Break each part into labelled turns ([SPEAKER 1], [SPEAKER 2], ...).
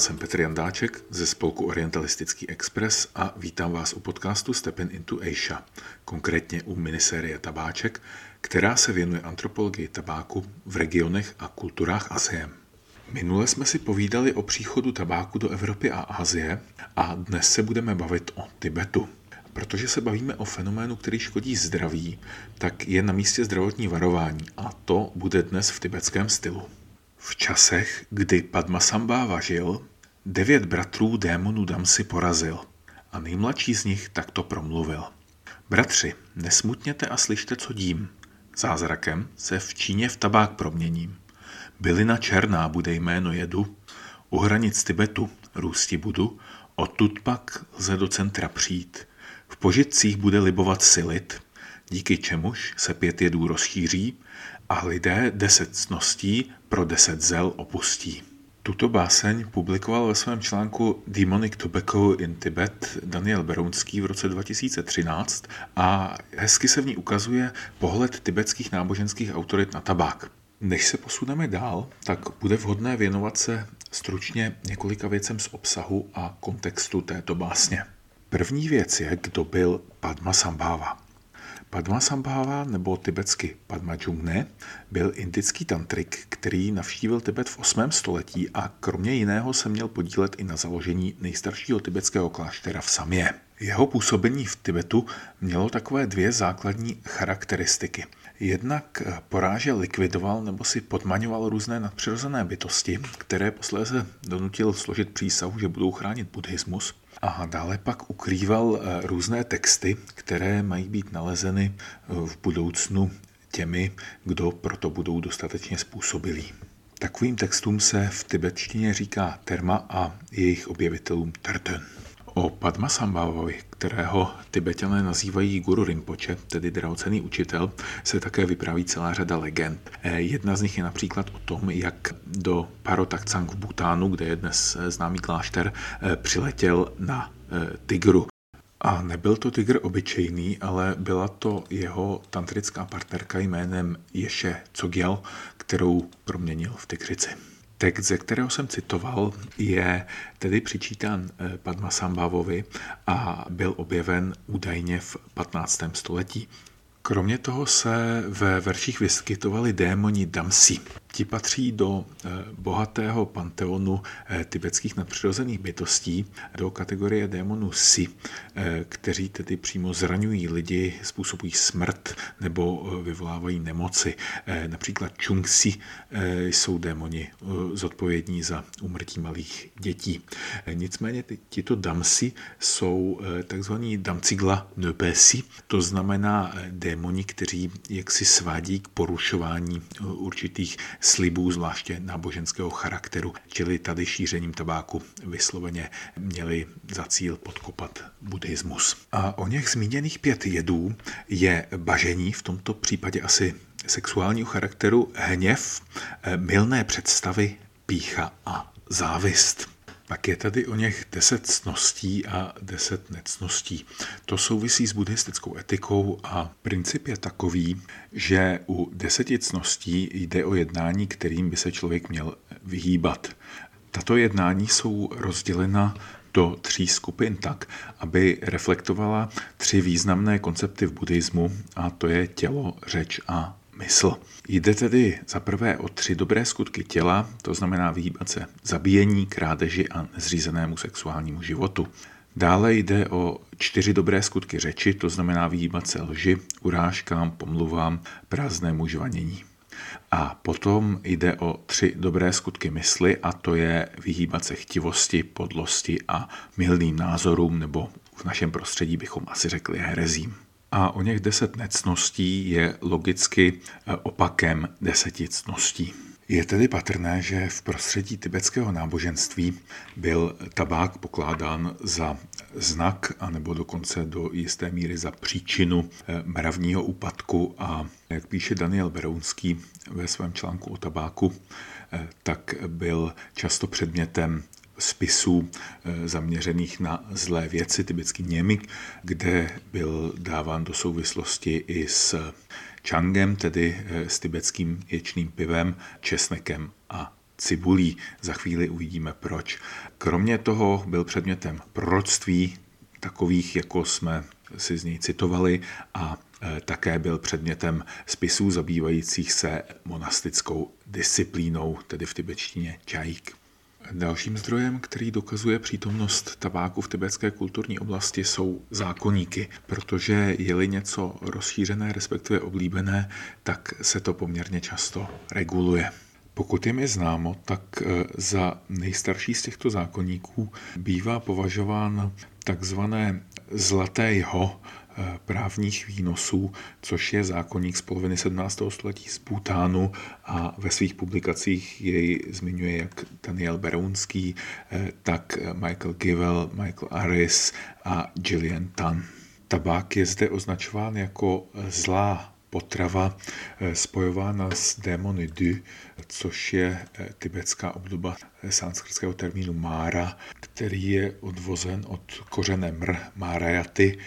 [SPEAKER 1] Jsem Petr Jandáček ze spolku Orientalistický Express a vítám vás u podcastu Step into Asia, konkrétně u minisérie Tabáček, která se věnuje antropologii tabáku v regionech a kulturách Asie. Minule jsme si povídali o příchodu tabáku do Evropy a Asie a dnes se budeme bavit o Tibetu. Protože se bavíme o fenoménu, který škodí zdraví, tak je na místě zdravotní varování a to bude dnes v tibetském stylu. V časech, kdy Padmasambhava žil, devět bratrů démonů Damsi porazil a nejmladší z nich takto promluvil. Bratři, nesmutněte a slyšte, co dím. Zázrakem se v Číně v tabák proměním. Bylina černá bude jméno jedu, u hranic Tibetu růsti budu, odtud pak lze do centra přijít. V požitcích bude libovat silit, díky čemuž se pět jedů rozšíří a lidé deset cností pro deset zel opustí. Tuto báseň publikoval ve svém článku Demonic Tobacco in Tibet Daniel Berounský v roce 2013 a hezky se v ní ukazuje pohled tibetských náboženských autorit na tabák. Než se posuneme dál, tak bude vhodné věnovat se stručně několika věcem z obsahu a kontextu této básně. První věc je, kdo byl Padma Sambhava. Padmasambhava nebo tibetsky Padmajungne byl indický tantrik, který navštívil Tibet v 8. století a kromě jiného se měl podílet i na založení nejstaršího tibetského kláštera v Samě. Jeho působení v Tibetu mělo takové dvě základní charakteristiky. Jednak porážel, likvidoval nebo si podmaňoval různé nadpřirozené bytosti, které posléze donutil složit přísahu, že budou chránit buddhismus. A dále pak ukrýval eh, různé texty, které mají být nalezeny eh, v budoucnu těmi, kdo proto budou dostatečně způsobilí. Takovým textům se v tibetštině říká terma a jejich objevitelům terten. O Padmasambhavovi, kterého tibetané nazývají Guru Rinpoche, tedy drahocený učitel, se také vypráví celá řada legend. Eh, jedna z nich je například o tom, jak do Parotakcang v Bhutánu, kde je dnes eh, známý klášter, eh, přiletěl na tygru. A nebyl to tygr obyčejný, ale byla to jeho tantrická partnerka jménem Ješe Cogyal, kterou proměnil v tygřici. Text, ze kterého jsem citoval, je tedy přičítán eh, Padmasambhavovi a byl objeven údajně v 15. století. Kromě toho se ve verších vyskytovali démoni Damsi. Ti patří do eh, bohatého panteonu eh, tibetských nadpřirozených bytostí, do kategorie démonů Si, eh, kteří tedy přímo zraňují lidi, způsobují smrt nebo vyvolávají nemoci. Například Chungsi jsou démoni zodpovědní za umrtí malých dětí. Nicméně tito Damsi jsou takzvaní Damcigla Nöbesi, to znamená démoni, kteří jaksi svádí k porušování určitých slibů, zvláště náboženského charakteru, čili tady šířením tabáku vysloveně měli za cíl podkopat buddhismus. A o něch zmíněných pět jedů je bažení, v tomto případě asi sexuálního charakteru, hněv, milné představy, pícha a závist. Pak je tady o něch deset cností a deset necností. To souvisí s buddhistickou etikou a princip je takový, že u deseti cností jde o jednání, kterým by se člověk měl vyhýbat. Tato jednání jsou rozdělena do tří skupin tak, aby reflektovala tři významné koncepty v buddhismu, a to je tělo, řeč a mysl. Jde tedy za prvé o tři dobré skutky těla, to znamená vyhýbat se zabíjení, krádeži a nezřízenému sexuálnímu životu. Dále jde o čtyři dobré skutky řeči, to znamená vyhýbat se lži, urážkám, pomluvám, prázdnému žvanění. A potom jde o tři dobré skutky mysli a to je vyhýbat se chtivosti, podlosti a milným názorům, nebo v našem prostředí bychom asi řekli herezím. A o něch deset necností je logicky eh, opakem deseti cností. Je tedy patrné, že v prostředí tibetského náboženství byl tabák pokládán za znak, anebo dokonce do jisté míry za příčinu eh, mravního úpadku a jak píše Daniel Berounský ve svém článku o tabáku, eh, tak byl často předmětem spisů eh, zaměřených na zlé věci, typický Němik, kde byl dáván do souvislosti i s čangem, tedy eh, s tibetským ječným pivem, česnekem a cibulí. Za chvíli uvidíme proč. Kromě toho byl předmětem proroctví, takových, jako jsme si z něj citovali, a e, také byl předmětem spisů zabývajících se monastickou disciplínou, tedy v tibetštině čajík. Dalším zdrojem, který dokazuje přítomnost tabáku v tibetské kulturní oblasti, jsou zákoníky, protože je-li něco rozšířené, respektive oblíbené, tak se to poměrně často reguluje. Pokud je mi známo, tak e, za nejstarší z těchto zákonníků bývá považován takzvané zlaté jeho Eh, právních výnosů, což je zákonník z poloviny 17. století z Bhutánu a ve svých publikacích jej zmiňuje jak Daniel Berounský, eh, tak Michael Givel, Michael Aris a Gillian Tan. Tabák je zde označován jako zlá potrava eh, spojována s démony du, což je eh, tibetská obdoba eh, sanskritského termínu mára, který je odvozen od kořene mr, márajaty,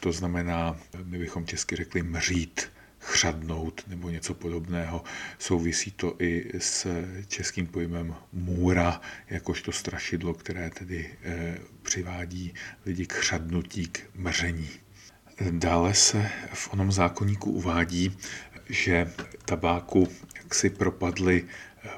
[SPEAKER 1] to znamená, my bychom česky řekli mřít, chřadnout nebo něco podobného. Souvisí to i s českým pojmem můra, jakožto strašidlo, které tedy přivádí lidi k chřadnutí, k mření. Dále se v onom zákonníku uvádí, že tabáku si propadli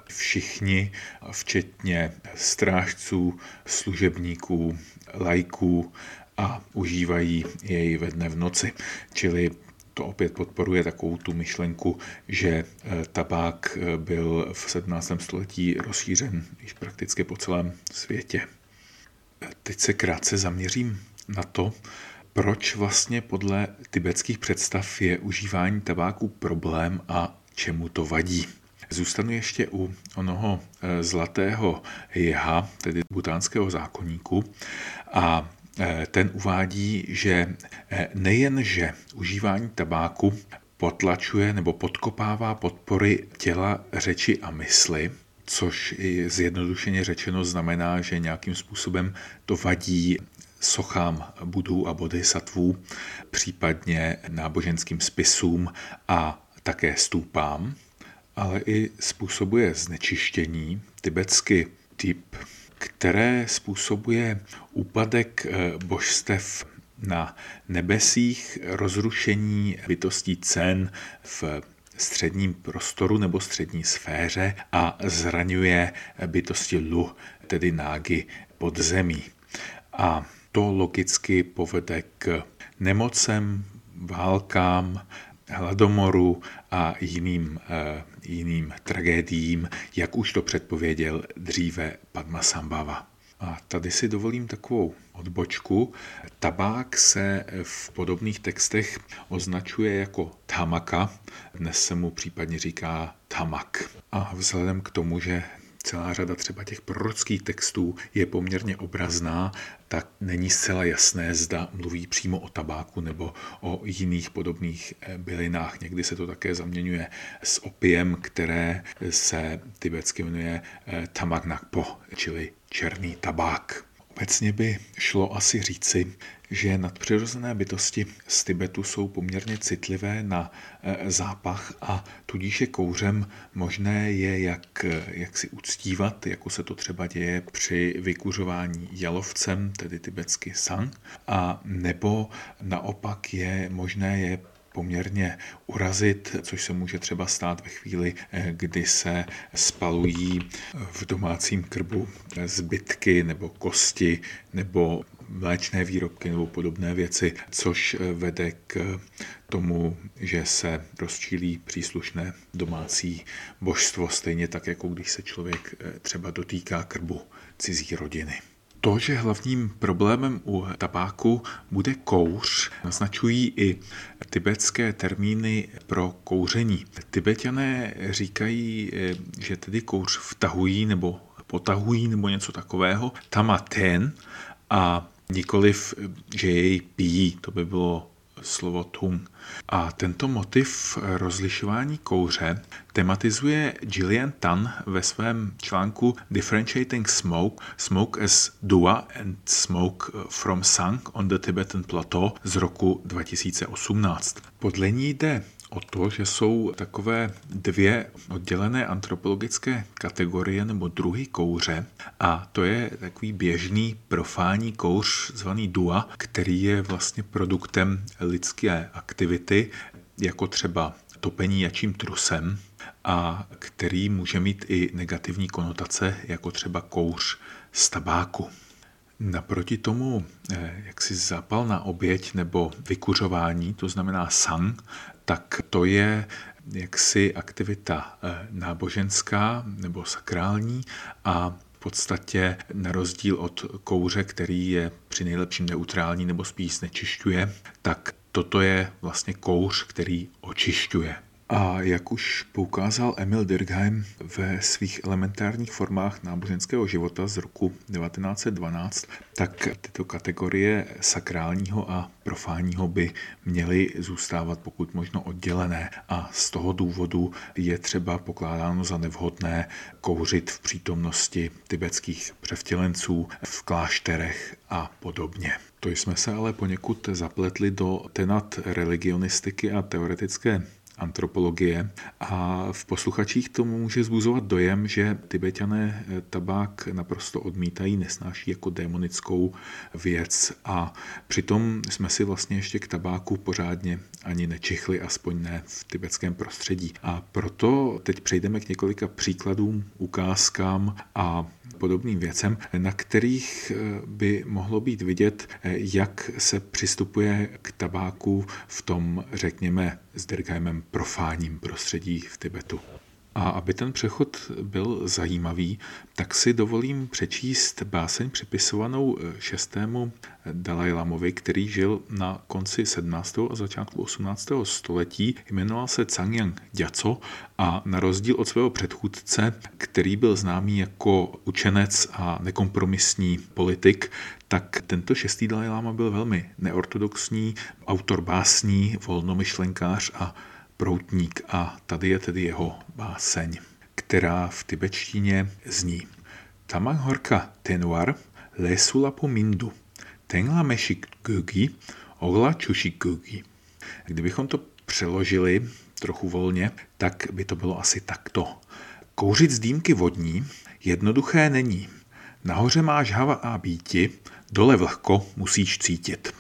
[SPEAKER 1] všichni, včetně strážců, služebníků, lajků a užívají jej ve dne v noci. Čili to opět podporuje takovou tu myšlenku, že tabák byl v 17. století rozšířen již prakticky po celém světě. Teď se krátce zaměřím na to, proč vlastně podle tibetských představ je užívání tabáku problém a čemu to vadí. Zůstanu ještě u onoho e, zlatého jeha, tedy butánského zákonníku, a e, ten uvádí, že e, nejen, že užívání tabáku potlačuje nebo podkopává podpory těla, řeči a mysli, což zjednodušeně řečeno znamená, že nějakým způsobem to vadí sochám budů a bodhisattvů, případně náboženským spisům a také stůpám, ale i způsobuje znečištění, tibetsky typ, které způsobuje úpadek eh, božstev na nebesích, rozrušení bytostí cen v středním prostoru nebo střední sféře a zraňuje bytosti lu, tedy nágy pod zemí. A to logicky povede k nemocem, válkám, hladomoru a jiným, uh, jiným tragédiím, jak už to předpověděl dříve Padmasambhava. A tady si dovolím takovou odbočku. Tabák se v podobných textech označuje jako tamaka, dnes se mu případně říká tamak. A vzhledem k tomu, že celá řada třeba těch prorockých textů je poměrně obrazná, tak není zcela jasné, zda mluví přímo o tabáku nebo o jiných podobných eh, bylinách. Někdy se to také zaměňuje s opiem, které se tibetsky jmenuje eh, tamak nakpo, čili černý tabák. Obecně by šlo asi říci, že nadpřirozené bytosti z Tibetu jsou poměrně citlivé na e, zápach a tudíž je kouřem možné je jak, jak si uctívat, jako se to třeba děje při vykuřování jalovcem, tedy tibetsky sang, a nebo naopak je možné je poměrně urazit, což se může třeba stát ve chvíli, eh, kdy se spalují v domácím krbu zbytky nebo kosti nebo mléčné výrobky nebo podobné věci, což eh, vede k tomu, že se rozčílí příslušné domácí božstvo, stejně tak, jako když se člověk eh, třeba dotýká krbu cizí rodiny. To, že hlavním problémem u tabáku bude kouř, naznačují i tibetské termíny pro kouření. Tibetané říkají, že tedy kouř vtahují nebo potahují nebo něco takového, tamaten, a nikoliv, že jej pijí, to by bylo slovo tung. A tento motiv rozlišování kouře tematizuje Gillian Tan ve svém článku Differentiating Smoke, Smoke as Dua and Smoke from Sang on the Tibetan Plateau z roku 2018. Podle ní jde o to, že jsou takové dvě oddělené antropologické kategorie nebo druhy kouře a to je takový běžný profání kouř zvaný dua, který je vlastně produktem lidské aktivity, jako třeba topení jačím trusem a který může mít i negativní konotace, jako třeba kouř z tabáku. Naproti tomu eh, jaksi zápalná oběť nebo vykuřování, to znamená sang, tak to je jaksi aktivita eh, náboženská nebo sakrální a v podstatě na rozdíl od kouře, který je při nejlepším neutrální nebo spíš znečišťuje, tak toto je vlastně kouř, který očišťuje. A jak už poukázal Emil Dirkheim ve svých elementárních formách náboženského života z roku 1912, tak tyto kategorie sakrálního a profánního by měly zůstávat pokud možno oddělené a z toho důvodu je třeba pokládáno za nevhodné kouřit v přítomnosti tibetských převtělenců v klášterech a podobně. To jsme se ale poněkud zapletli do tenat religionistiky a teoretické antropologie a v posluchačích to může zbuzovat dojem, že tibetané tabák naprosto odmítají, nesnáší jako démonickou věc a přitom jsme si vlastně ještě k tabáku pořádně ani nečichli, aspoň ne v tibetském prostředí. A proto teď přejdeme k několika příkladům, ukázkám a podobným věcem, na kterých by mohlo být vidět, jak se přistupuje k tabáku v tom, řekněme, s profáním prostředí v Tibetu. A aby ten přechod byl zajímavý, tak si dovolím přečíst báseň připisovanou šestému Dalajlamovi, který žil na konci 17. a začátku 18. století. Jmenoval se Cangyang Gyatso a na rozdíl od svého předchůdce, který byl známý jako učenec a nekompromisní politik, tak tento šestý Dalajlama byl velmi neortodoxní, autor básní, volnomyšlenkář a proutník a tady je tedy jeho báseň, která v tibetštině zní. Tamang horka tenuar lesulapu mindu, tengla mešik gugi, ogla čuši gugi. Kdybychom to přeložili trochu volně, tak by to bylo asi takto. Kouřit z dýmky vodní jednoduché není. Nahoře máš hava a býti, dole vlhko musíš cítit.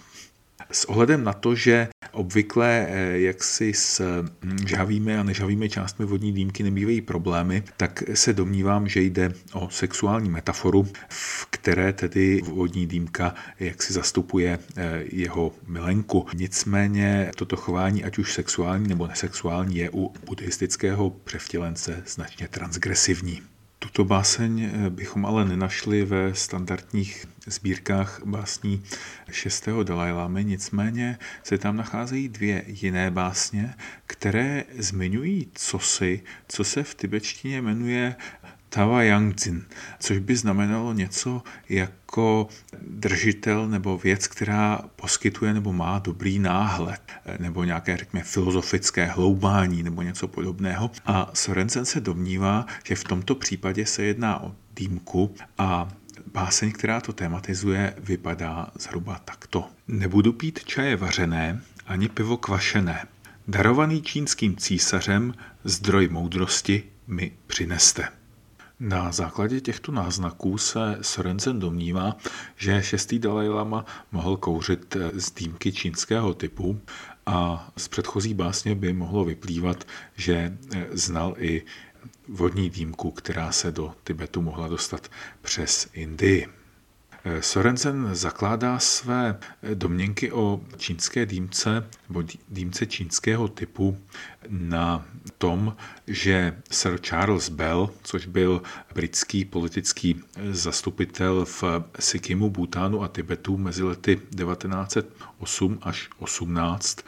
[SPEAKER 1] S ohledem na to, že obvykle eh, jaksi s hm, žhavými a nežhavými částmi vodní dýmky nebývají problémy, tak se domnívám, že jde o sexuální metaforu, v které tedy vodní dýmka jaksi zastupuje eh, jeho milenku. Nicméně toto chování, ať už sexuální nebo nesexuální, je u buddhistického převtělence značně transgresivní. Tuto báseň eh, bychom ale nenašli ve standardních sbírkách básní 6. Dalajlámy, nicméně se tam nacházejí dvě jiné básně, které zmiňují cosi, co se v tibetštině jmenuje Tava Yangzin, což by znamenalo něco jako držitel nebo věc, která poskytuje nebo má dobrý náhled, nebo nějaké, řekněme, filozofické hloubání nebo něco podobného. A Sorensen se domnívá, že v tomto případě se jedná o dýmku a Báseň, která to tematizuje, vypadá zhruba takto. Nebudu pít čaje vařené, ani pivo kvašené. Darovaný čínským císařem zdroj moudrosti mi přineste. Na základě těchto náznaků se Sorensen domnívá, že šestý Dalai Lama mohl kouřit z dýmky čínského typu a z předchozí básně by mohlo vyplývat, že znal i vodní dýmku, která se do Tibetu mohla dostat přes Indii. Sorensen zakládá své domněnky o čínské dýmce nebo dýmce čínského typu na tom, že Sir Charles Bell, což byl britský politický zastupitel v Sikimu, Bhutánu a Tibetu mezi lety 1908 až 18,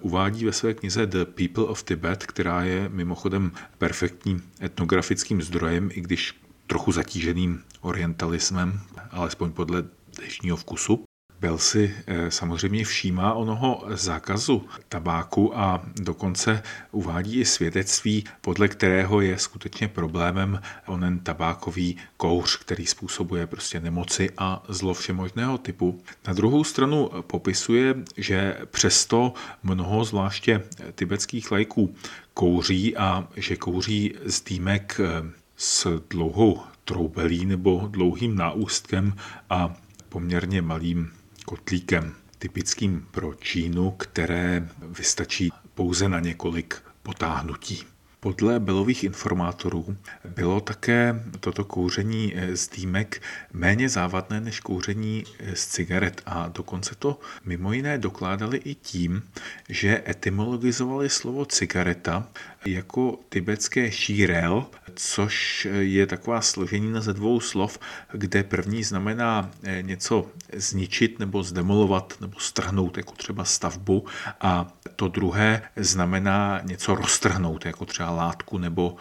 [SPEAKER 1] uvádí ve své knize The People of Tibet, která je mimochodem perfektním etnografickým zdrojem, i když trochu zatíženým orientalismem, alespoň podle dnešního vkusu. Bell si eh, samozřejmě všímá onoho zákazu tabáku a dokonce uvádí i svědectví, podle kterého je skutečně problémem onen tabákový kouř, který způsobuje prostě nemoci a zlo všemožného typu. Na druhou stranu popisuje, že přesto mnoho zvláště tibetských lajků kouří a že kouří z dýmek eh, s dlouhou troubelí nebo dlouhým náustkem a poměrně malým kotlíkem, typickým pro Čínu, které vystačí pouze na několik potáhnutí. Podle Belových informátorů bylo také toto kouření z dýmek méně závadné než kouření z cigaret a dokonce to mimo jiné dokládali i tím, že etymologizovali slovo cigareta jako tibetské šírel, což je taková složenina ze dvou slov, kde první znamená něco zničit nebo zdemolovat nebo strhnout, jako třeba stavbu, a to druhé znamená něco roztrhnout, jako třeba látku nebo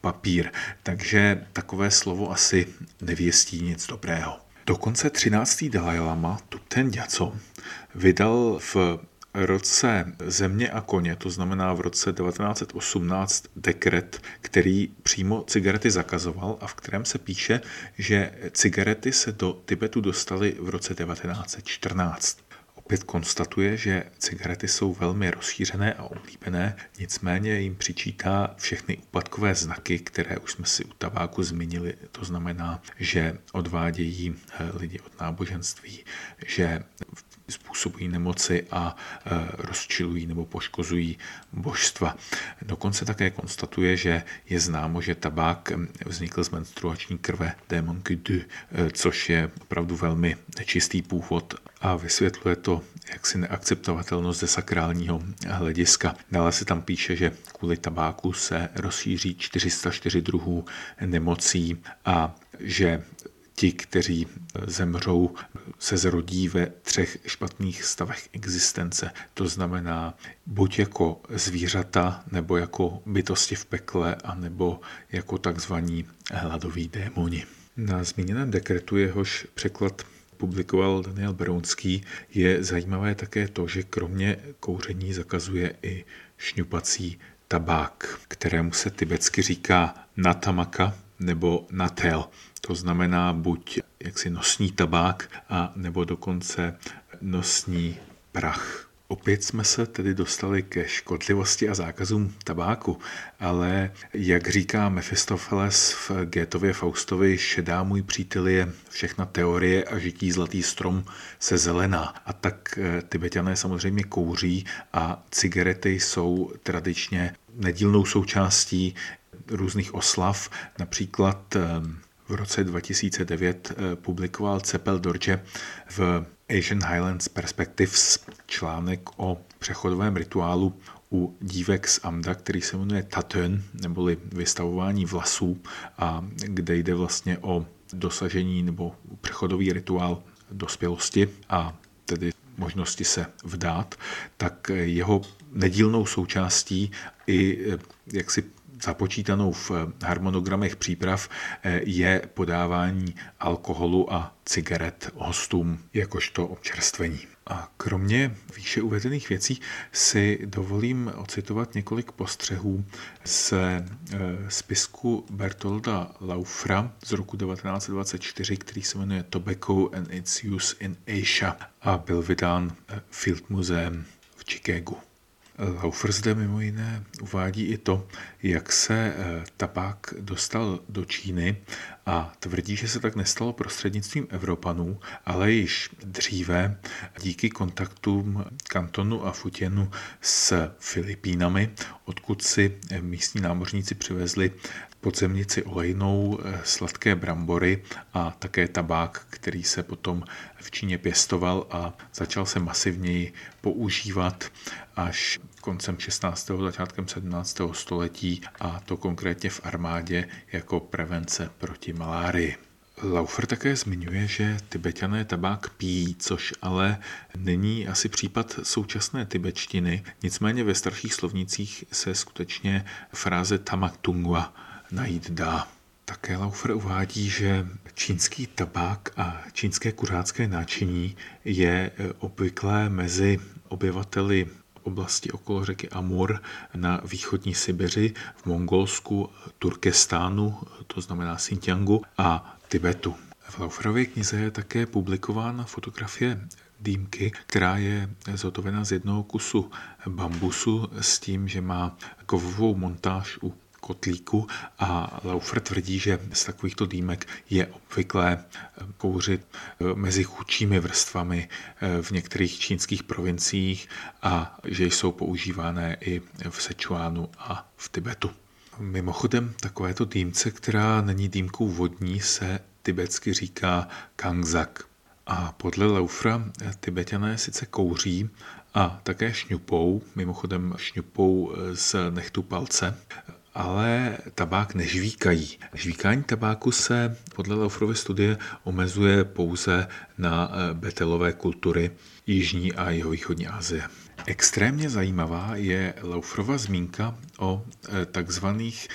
[SPEAKER 1] papír. Takže takové slovo asi nevěstí nic dobrého. Dokonce 13. Dalai Lama, ten Gyatso, vydal v roce Země a koně, to znamená v roce 1918 dekret, který přímo cigarety zakazoval a v kterém se píše, že cigarety se do Tibetu dostaly v roce 1914. Opět konstatuje, že cigarety jsou velmi rozšířené a oblíbené, nicméně jim přičítá všechny úpadkové znaky, které už jsme si u tabáku zmínili. To znamená, že odvádějí eh, lidi od náboženství, že způsobují nemoci a e, rozčilují nebo poškozují božstva. Dokonce také konstatuje, že je známo, že tabák vznikl z menstruační krve démon du, e, což je opravdu velmi nečistý původ a vysvětluje to jaksi neakceptovatelnost ze sakrálního hlediska. Dále se tam píše, že kvůli tabáku se rozšíří 404 druhů nemocí a že ti, kteří zemřou, se zrodí ve třech špatných stavech existence. To znamená buď jako zvířata, nebo jako bytosti v pekle, anebo jako takzvaní hladoví démoni. Na zmíněném dekretu jehož překlad publikoval Daniel Brounský, je zajímavé také to, že kromě kouření zakazuje i šňupací tabák, kterému se tibetsky říká natamaka nebo natel. To znamená buď jaksi nosní tabák a nebo dokonce nosní prach. Opět jsme se tedy dostali ke škodlivosti a zákazům tabáku, ale jak říká Mephistopheles v Gétově Faustovi, šedá můj přítel je všechna teorie a žití zlatý strom se zelená. A tak eh, tibetané samozřejmě kouří a cigarety jsou tradičně nedílnou součástí různých oslav, například eh, v roce 2009 eh, publikoval Cepel Dorje v Asian Highlands Perspectives článek o přechodovém rituálu u dívek z Amda, který se jmenuje Tatön, neboli vystavování vlasů, a kde jde vlastně o dosažení nebo přechodový rituál dospělosti a tedy možnosti se vdát, tak jeho nedílnou součástí i eh, jaksi započítanou v harmonogramech příprav eh, je podávání alkoholu a cigaret hostům jakožto občerstvení. A kromě výše uvedených věcí si dovolím ocitovat několik postřehů z eh, spisku Bertolda Laufra z roku 1924, který se jmenuje Tobacco and its Use in Asia a byl vydán eh, Field Museum v Chicagu. Laufer zde mimo jiné uvádí i to, jak se eh, tabák dostal do Číny a tvrdí, že se tak nestalo prostřednictvím Evropanů, ale již dříve díky kontaktům Kantonu a Futěnu s Filipínami, odkud si místní námořníci přivezli podzemnici olejnou, eh, sladké brambory a také tabák, který se potom v Číně pěstoval a začal se masivněji používat až koncem 16. začátkem 17. století a to konkrétně v armádě jako prevence proti malárii. Laufer také zmiňuje, že tibetané tabák pijí, což ale není asi případ současné tibetštiny, nicméně ve starších slovnicích se skutečně fráze tamak tungwa najít dá. Také Laufer uvádí, že čínský tabák a čínské kuřácké náčiní je obvyklé mezi obyvateli oblasti okolo řeky Amur na východní Sibiři, v Mongolsku, Turkestánu, to znamená Xinjiangu a Tibetu. V Lauferově knize je také publikována fotografie dýmky, která je zhotovena z jednoho kusu bambusu s tím, že má kovovou montáž u kotlíku a Laufer tvrdí, že z takovýchto dýmek je obvyklé kouřit mezi chudšími vrstvami v některých čínských provinciích a že jsou používané i v Sečuánu a v Tibetu. Mimochodem, takovéto dýmce, která není dýmkou vodní, se tibetsky říká kangzak. A podle Laufra tibetané sice kouří a také šňupou, mimochodem šňupou z nechtu palce, ale tabák nežvíkají. Žvíkání tabáku se podle Laufrovy studie omezuje pouze na betelové kultury Jižní a Jihovýchodní Asie. Extrémně zajímavá je Laufrova zmínka o takzvaných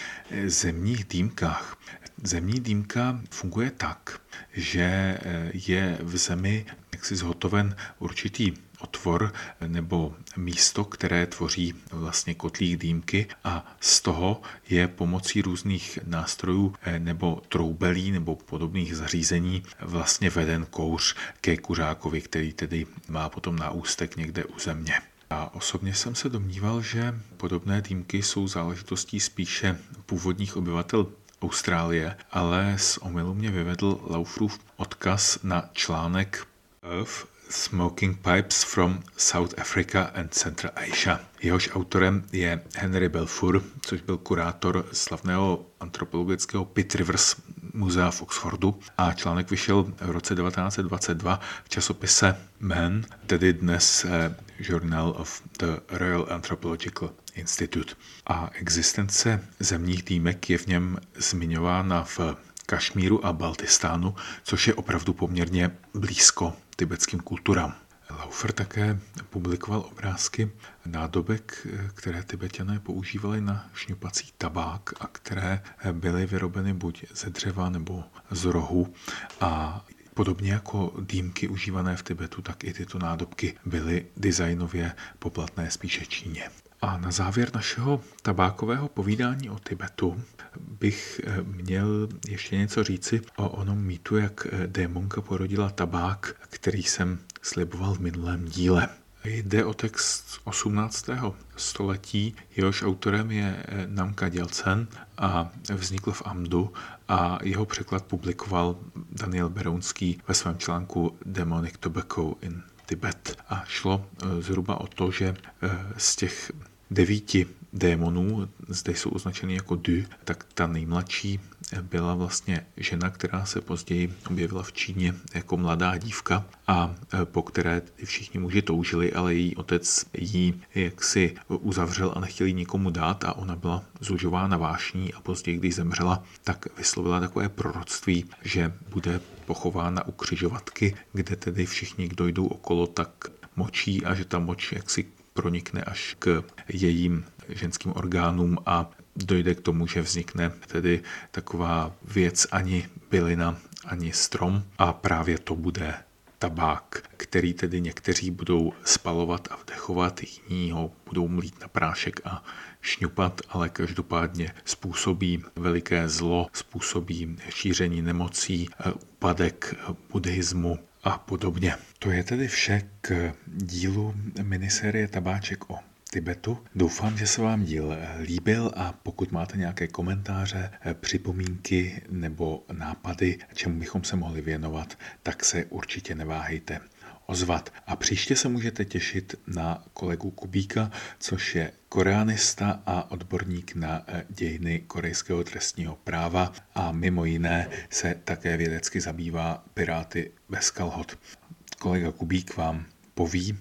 [SPEAKER 1] zemních dýmkách. Zemní dýmka funguje tak, že je v zemi jaksi zhotoven určitý otvor nebo místo, které tvoří vlastně kotlík dýmky a z toho je pomocí různých nástrojů eh, nebo troubelí nebo podobných zařízení vlastně veden kouř ke kuřákovi, který tedy má potom na ústek někde u země. A osobně jsem se domníval, že podobné dýmky jsou záležitostí spíše původních obyvatel Austrálie, ale z omylu mě vyvedl Laufrův odkaz na článek Earth Smoking Pipes from South Africa and Central Asia. Jehož autorem je Henry Belfour, což byl kurátor slavného antropologického Pitt Rivers muzea v Oxfordu a článek vyšel v roce 1922 v časopise Man, tedy dnes eh, Journal of the Royal Anthropological Institute. A existence zemních dýmek je v něm zmiňována v Kašmíru a Baltistánu, což je opravdu poměrně blízko tibetským kulturám. Laufer také publikoval obrázky nádobek, které tibetané používali na šňupací tabák a které byly vyrobeny buď ze dřeva nebo z rohu a Podobně jako dýmky užívané v Tibetu, tak i tyto nádobky byly designově poplatné spíše Číně. A na závěr našeho tabákového povídání o Tibetu bych eh, měl ještě něco říci o onom mýtu, jak eh, démonka porodila tabák, který jsem sliboval v minulém díle. Jde o text 18. století, jehož autorem je eh, Namka Dělcen a vznikl v Amdu a jeho překlad publikoval Daniel Berounský ve svém článku Demonic Tobacco in Tibet. A šlo zhruba o to, že z těch devíti démonů, zde jsou označeny jako Du, tak ta nejmladší byla vlastně žena, která se později objevila v Číně jako mladá dívka a po které všichni muži toužili, ale její otec jí jaksi uzavřel a nechtěl jí nikomu dát a ona byla zužována vášní a později, když zemřela, tak vyslovila takové proroctví, že bude pochována u křižovatky, kde tedy všichni, kdo jdou okolo, tak močí a že ta moč jaksi pronikne až k jejím ženským orgánům a dojde k tomu, že vznikne tedy taková věc ani bylina, ani strom. A právě to bude tabák, který tedy někteří budou spalovat a vdechovat, jiní ho budou mlít na prášek a šňupat, ale každopádně způsobí veliké zlo, způsobí šíření nemocí, úpadek buddhismu a podobně. To je tedy vše k dílu minisérie Tabáček o Tibetu. Doufám, že se vám díl líbil a pokud máte nějaké komentáře, připomínky nebo nápady, čemu bychom se mohli věnovat, tak se určitě neváhejte ozvat. A příště se můžete těšit na kolegu Kubíka, což je koreanista a odborník na dějiny korejského trestního práva a mimo jiné se také vědecky zabývá piráty bez kalhot. Kolega Kubík vám poví,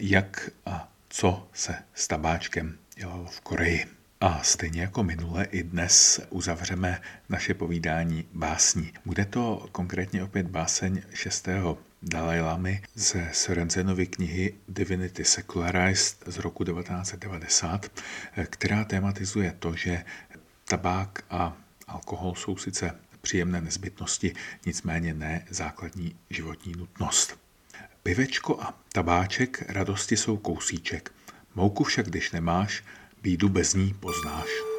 [SPEAKER 1] jak a co se s tabáčkem dělalo v Koreji. A stejně jako minule i dnes uzavřeme naše povídání básní. Bude to konkrétně opět báseň 6. Dalai Lamy ze Sorensenovy knihy Divinity Secularized z roku 1990, která tematizuje to, že tabák a Alkohol jsou sice příjemné nezbytnosti, nicméně ne základní životní nutnost. Pivečko a tabáček radosti jsou kousíček. Mouku však, když nemáš, bídu bez ní poznáš.